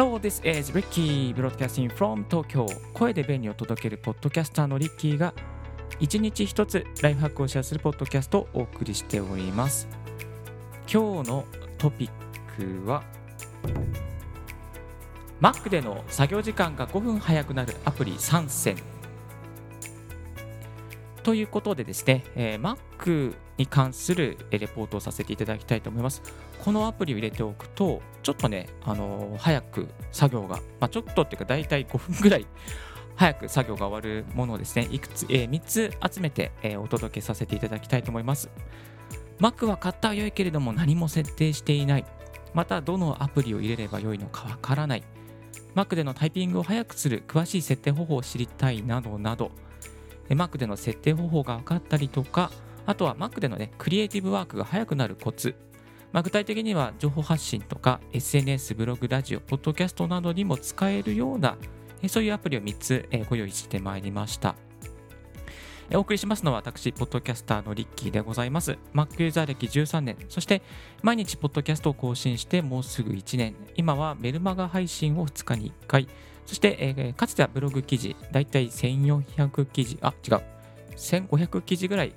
Hello, this is Ricky broadcasting from Tokyo. 声で便利を届けるポッドキャスターのリッキーが一日一つライフハックをシェアするポッドキャストをお送りしております。今日のトピックは Mac での作業時間が5分早くなるアプリ3選ということでですね、えー、Mac に関するレポートをさせていただきたいと思います。このアプリを入れておくと、ちょっとね、あのー、早く作業が、まあ、ちょっとっていうか大体5分ぐらい早く作業が終わるものをですね、いくつ、えー、3つ集めて、えー、お届けさせていただきたいと思います。Mac は買ったは良いけれども何も設定していない。また、どのアプリを入れれば良いのかわからない。Mac でのタイピングを早くする詳しい設定方法を知りたいなどなど、Mac での設定方法が分かったりとか、あとは Mac でのね、クリエイティブワークが早くなるコツ。まあ、具体的には情報発信とか SNS、ブログ、ラジオ、ポッドキャストなどにも使えるような、そういうアプリを3つご用意してまいりました。お送りしますのは私、ポッドキャスターのリッキーでございます。Mac ユーザー歴13年、そして毎日ポッドキャストを更新してもうすぐ1年、今はメルマガ配信を2日に1回、そして、えー、かつてはブログ記事、だいたい1400記事、あ、違う、1500記事ぐらい、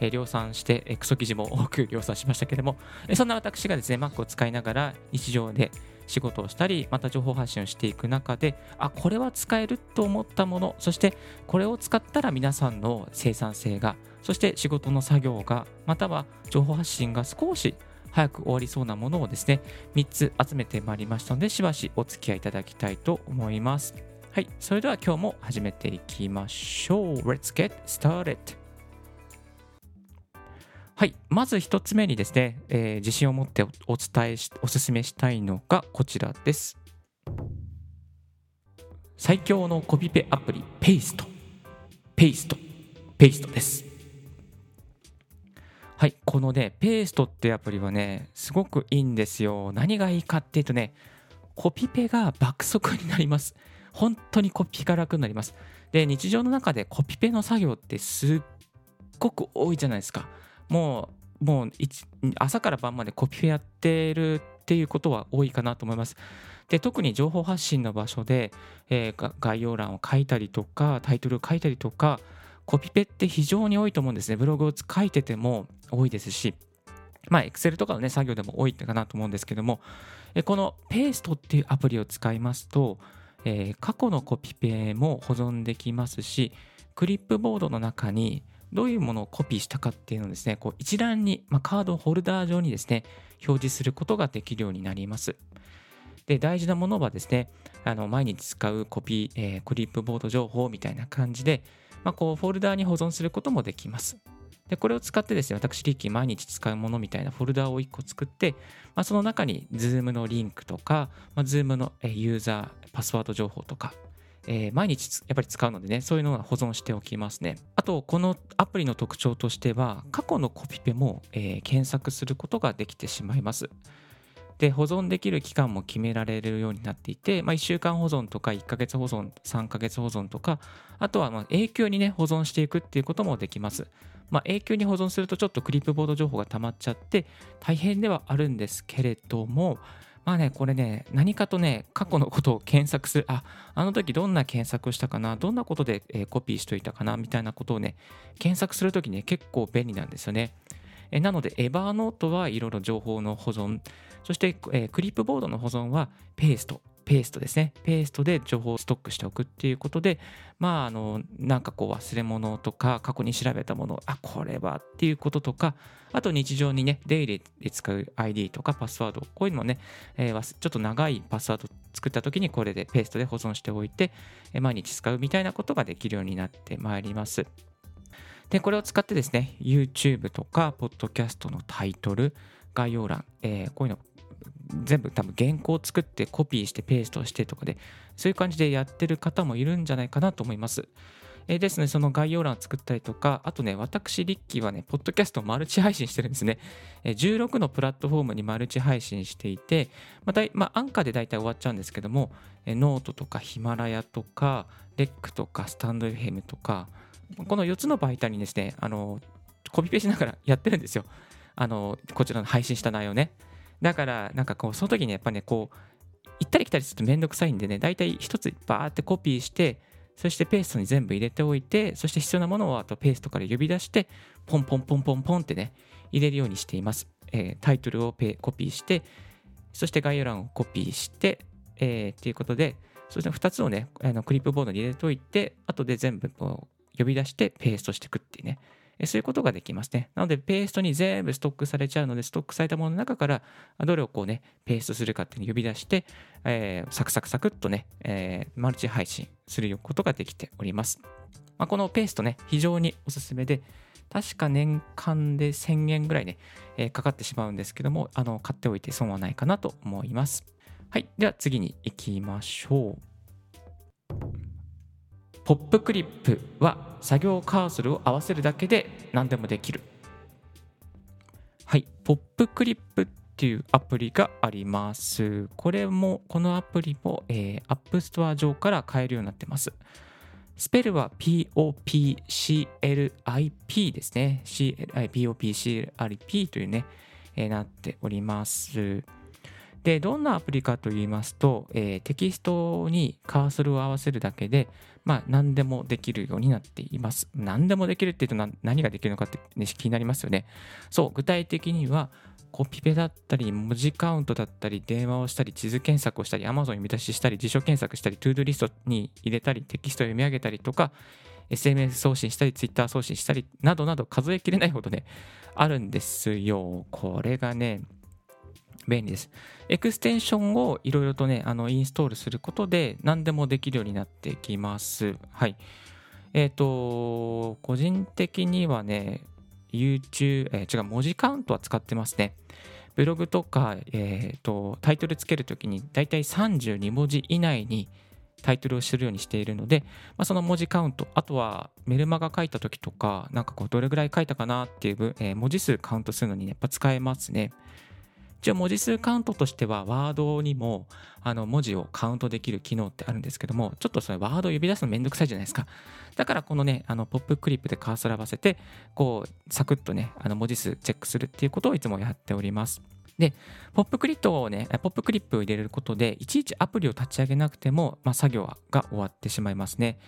え、量産して、えー、クソ記事も多く量産しましたけれども、え、そんな私がですね、Mac を使いながら日常で仕事をしたり、また情報発信をしていく中で、あ、これは使えると思ったもの、そしてこれを使ったら皆さんの生産性が、そして仕事の作業が、または情報発信が少し早く終わりそうなものをですね、3つ集めてまいりましたので、しばしお付き合いいただきたいと思います。はい、それでは今日も始めていきましょう。Let's get started! はい、まず1つ目にですね、えー、自信を持ってお伝えし、お勧めしたいのがこちらです。最強のコピペアプリ、ペースト。ペースト。ペーストです。はい、このね、ペーストってアプリはね、すごくいいんですよ。何がいいかっていうとね、コピペが爆速になります。本当にコピが楽になります。で、日常の中でコピペの作業ってすっごく多いじゃないですか。もう、もう朝から晩までコピペやってるっていうことは多いかなと思います。で特に情報発信の場所で、えー、概要欄を書いたりとかタイトルを書いたりとかコピペって非常に多いと思うんですね。ブログを書いてても多いですし、まあ、Excel とかのね、作業でも多いかなと思うんですけども、この Paste っていうアプリを使いますと、えー、過去のコピペも保存できますし、クリップボードの中にどういうものをコピーしたかっていうのをですね、こう一覧に、まあ、カードホルダー上にですね、表示することができるようになります。で、大事なものはですね、あの毎日使うコピー、えー、クリップボード情報みたいな感じで、まあ、こうフォルダーに保存することもできます。で、これを使ってですね、私、リッキー毎日使うものみたいなフォルダーを1個作って、まあ、その中に Zoom のリンクとか、まあ、Zoom のユーザー、パスワード情報とか、えー、毎日やっぱり使うのでね、そういうのは保存しておきますね。あと、このアプリの特徴としては、過去のコピペも、えー、検索することができてしまいます。で保存できる期間も決められるようになっていて、まあ、1週間保存とか1ヶ月保存3ヶ月保存とかあとはま永久にね保存していくっていうこともできます、まあ、永久に保存するとちょっとクリップボード情報が溜まっちゃって大変ではあるんですけれどもまあね、これね、何かとね、過去のことを検索する、あ、あの時どんな検索したかな、どんなことで、えコピーしといたかな、みたいなことをね、検索するときね、結構便利なんですよね。えなので、エバーノートはいろいろ情報の保存、そして、えー、クリップボードの保存はペースト、ペーストですね。ペーストで情報をストックしておくっていうことで、まあ、あの、なんかこう忘れ物とか、過去に調べたもの、あ、これはっていうこととか、あと日常にね、デイリーで使う ID とかパスワード、こういうのもね、えー、ちょっと長いパスワード作った時にこれでペーストで保存しておいて、毎日使うみたいなことができるようになってまいります。で、これを使ってですね、YouTube とか、ポッドキャストのタイトル、概要欄、えー、こういうの全部多分原稿を作ってコピーしてペーストしてとかでそういう感じでやってる方もいるんじゃないかなと思います。えー、ですね、その概要欄を作ったりとか、あとね、私、リッキーはね、ポッドキャストをマルチ配信してるんですね。えー、16のプラットフォームにマルチ配信していて、また、まあ、アンカーで大体終わっちゃうんですけども、えー、ノートとかヒマラヤとか、レックとか、スタンド FM とか、この4つの媒体にですね、あの、コピペしながらやってるんですよ。あの、こちらの配信した内容ね。だから、なんかこう、その時にやっぱね、こう、行ったり来たりするとめんどくさいんでね、だいたい1つバーってコピーして、そしてペーストに全部入れておいて、そして必要なものをあとペーストから呼び出して、ポンポンポンポンポンってね、入れるようにしています。えー、タイトルをペコピーして、そして概要欄をコピーして、えー、っていうことで、そして2つをね、あのクリップボードに入れておいて、後で全部こう呼び出してペーストしていくっていうね、そういうことができますね。なので、ペーストに全部ストックされちゃうので、ストックされたものの中から、どれをこうね、ペーストするかっていうのを呼び出して、えー、サクサクサクっとね、えー、マルチ配信することができております。まあ、このペーストね、非常におすすめで、確か年間で1000円ぐらいね、えー、かかってしまうんですけども、あの、買っておいて損はないかなと思います。はい。では次に行きましょう。ポップクリップは作業カーソルを合わせるだけで何でもできる。はい、ポップクリップっていうアプリがあります。これも、このアプリも、えー、App Store 上から買えるようになってます。スペルは POPCLIP ですね。POPCLIP というね、えー、なっております。で、どんなアプリかと言いますと、えー、テキストにカーソルを合わせるだけで、まあ、何でもできるようになっています。何でもできるって言うと何ができるのかって、ね、気になりますよね。そう、具体的には、コピペだったり、文字カウントだったり、電話をしたり、地図検索をしたり、Amazon に見出ししたり、辞書検索したり、 to do リストに入れたり、テキストを読み上げたりとか、SMS 送信したり、Twitter 送信したり、などなど数えきれないほどね、あるんですよ。これがね、便利です。エクステンションをいろいろとね、あのインストールすることで何でもできるようになってきます。はい。えっ、ー、と、個人的にはね、YouTube、えー、違う、文字カウントは使ってますね。ブログとか、えーと、タイトルつけるときにだいたい32文字以内にタイトルをするようにしているので、まあ、その文字カウント、あとはメルマガ書いたときとか、なんかこうどれぐらい書いたかなっていう、えー、文字数カウントするのに、ね、やっぱ使えますね。一応文字数カウントとしてはワードにもあの文字をカウントできる機能ってあるんですけどもちょっとそれワードを呼び出すのめんどくさいじゃないですかだからこのねあのポップクリップでカーソル合わせてこうサクッとねあの文字数チェックするっていうことをいつもやっておりますで、ポップクリップをね、ポップクリップを入れることで、いちいちアプリを立ち上げなくても、まあ、作業が終わってしまいますね。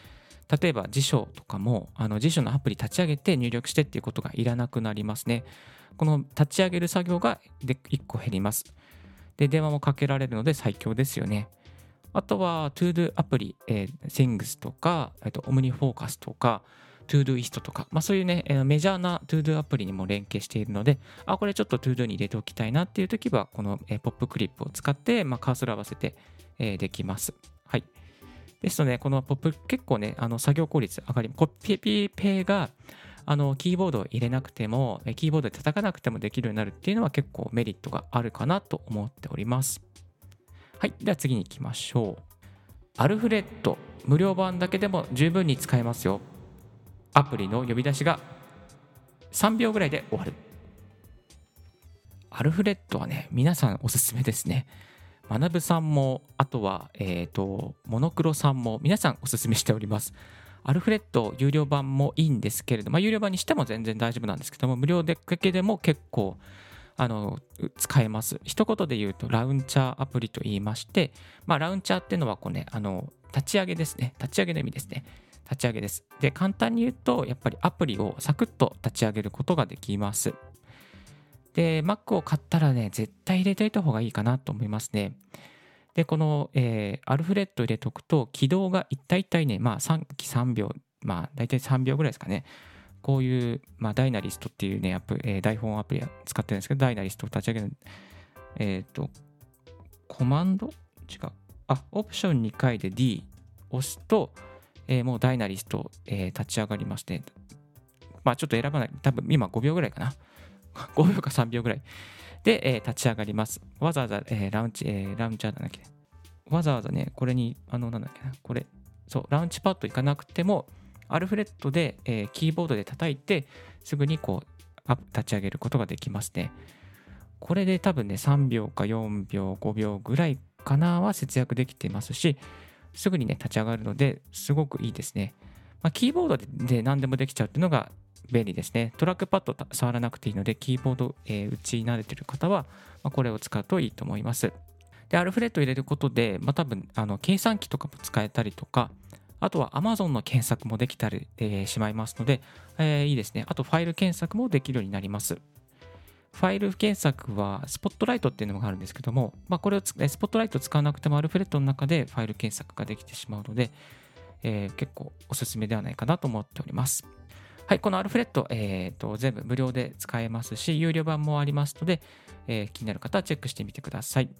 例えば辞書とかも、あの辞書のアプリ立ち上げて入力してっていうことがいらなくなりますね。この立ち上げる作業が1個減ります。で、電話もかけられるので最強ですよね。あとは、ToDo アプリ、えー、Things とか、えー、と OmniFocus とか、ToDoist とか、まあ、そういうね、メジャーな ToDo アプリにも連携しているので、あ、これちょっと ToDo に入れておきたいなっていう時は、この、えー、ポップクリップを使って、まあ、カーソル合わせて、えー、できます。はい。ですので、このポップ結構ね、あの作業効率上がり、コピペがあのキーボードを入れなくても、キーボードで叩かなくてもできるようになるっていうのは結構メリットがあるかなと思っております。はい、では次に行きましょう。アルフレッド、無料版だけでも十分に使えますよ。アプリの呼び出しが3秒ぐらいで終わる。アルフレッドはね、皆さんおすすめですね。学さんも、あとは、えっ、ー、と、モノクロさんも皆さんおすすめしております。アルフレッド有料版もいいんですけれども、まあ、有料版にしても全然大丈夫なんですけども、無料でだけでも結構あの使えます。一言で言うと、ラウンチャーアプリと言いまして、まあ、ラウンチャーっていうのはこう、ね、あの立ち上げですね。立ち上げの意味ですね。立ち上げです。で、簡単に言うと、やっぱりアプリをサクッと立ち上げることができます。で、Mac を買ったらね、絶対入れておいた方がいいかなと思いますね。で、この、えー、アルフレッド入れとくと、起動が一体一体ね、まあ3期3秒、まあ大体3秒ぐらいですかね。こういう、まあ、ダイナリストっていうね、アプえー、台本アプリ使ってるんですけど、ダイナリストを立ち上げる。えっ、ー、と、コマンド？違う。あ、オプション2回で D 押すと、えー、もうダイナリスト、えー、立ち上がりまして、まあちょっと選ばない。多分今5秒ぐらいかな。5秒か3秒ぐらい。で、えー、立ち上がります。わざわざ、えー、ラウンチ、えー、ラウンチャーなんだけ？わざわざね、これに、あの、なんだっけな、これ、そう、ラウンチパッド行かなくても、アルフレッドで、えー、キーボードで叩いて、すぐにこう、立ち上げることができますね。これで多分ね、3秒か4秒、5秒ぐらいかなは節約できてますし、すぐにね、立ち上がるので、すごくいいですね。まあ、キーボードで何でもできちゃうっていうのが便利ですね。トラックパッド触らなくていいので、キーボード、えー、打ち慣れてる方は、まあ、これを使うといいと思います。で、アルフレット入れることで、まあ、多分あの計算機とかも使えたりとか、あとは Amazon の検索もできたり、えー、しまいますので、えー、いいですね。あとファイル検索もできるようになります。ファイル検索はスポットライトっていうのがあるんですけども、まあ、これをスポットライト使わなくてもアルフレットの中でファイル検索ができてしまうので、えー、結構おすすめではないかなと思っております。はい、このアルフレット、えーと、全部無料で使えますし、有料版もありますので、えー、気になる方はチェックしてみてください。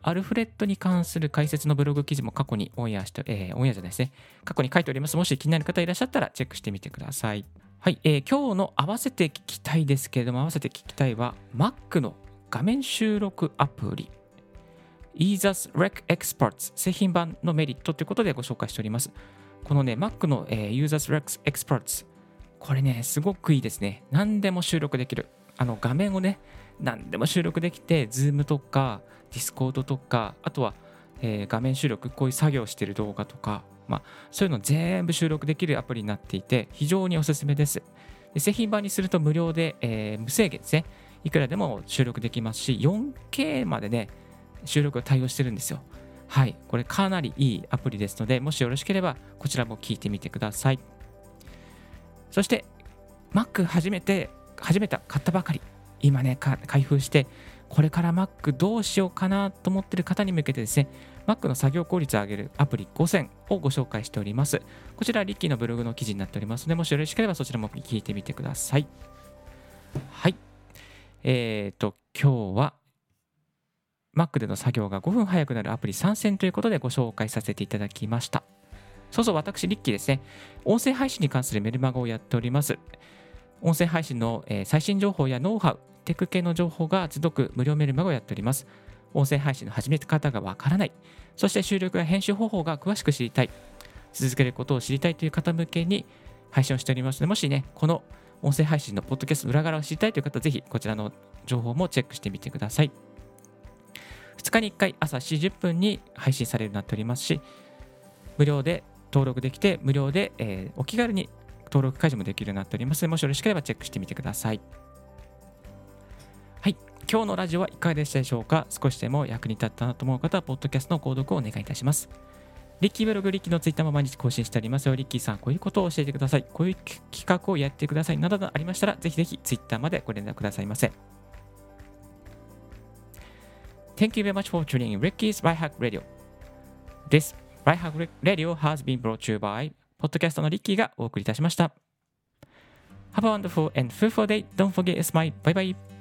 アルフレットに関する解説のブログ記事も過去にオンエアして、えー、オンエアじゃないですね。過去に書いております。もし気になる方いらっしゃったらチェックしてみてください。はい、えー、今日の合わせて聞きたいですけれども、合わせて聞きたいは Mac の画面収録アプリ EaSUS Rec Experts 製品版のメリットということでご紹介しております。このね、Mac の、えー、EaSUS Rec Experts これね、すごくいいですね。何でも収録できる。あの画面をね、何でも収録できて、Zoom とか Discord とか、あとは、えー、画面収録、こういう作業してる動画とか、まあ、そういうの全部収録できるアプリになっていて、非常におすすめです。で製品版にすると無料で、えー、無制限ですね。いくらでも収録できますし、4K までね、収録を対応してるんですよ。はい。これかなりいいアプリですので、もしよろしければ、こちらも聞いてみてください。そして Mac 初めて初めて買ったばかり。今ね開封してこれから Mac どうしようかなと思っている方に向けてですね Mac の作業効率を上げるアプリ5000をご紹介しております。こちらリッキーのブログの記事になっておりますのでもしよろしければそちらも聞いてみてください。はい。え、ー、と今日は Mac での作業が5分早くなるアプリ参戦ということでご紹介させていただきました。そうそう、私、リッキーですね。音声配信に関するメルマガをやっております。音声配信の、え最新情報やノウハウ、テク系の情報が届く無料メルマガをやっております。音声配信の始め方がわからない。そして収録や編集方法が詳しく知りたい。続けることを知りたいという方向けに配信をしておりますので、もしね、この音声配信のポッドキャスト裏側を知りたいという方は、ぜひこちらの情報もチェックしてみてください。2日に1回朝7時10分に配信されるようになっておりますし、無料で登録できて無料で、えー、お気軽に登録解除もできるようになっております、もしよろしければチェックしてみてください。はい。今日のラジオはいかがでしたでしょうか？少しでも役に立ったなと思う方は、ポッドキャストの購読をお願いいたします。リッキーブログ、リッキーのツイッターも毎日更新しておりますよ。リッキーさん、こういうことを教えてください。こういう企画をやってください。などがありましたら、ぜひぜひツイッターまでご連絡くださいませ。Thank you very much for tuning in Ricky's Right Hack Radio. This Right Hack Radio has been brought to you by ポッドキャストのリッキーがお送りいたしました。Have a wonderful and fruitful day. Don't forget it's my bye bye.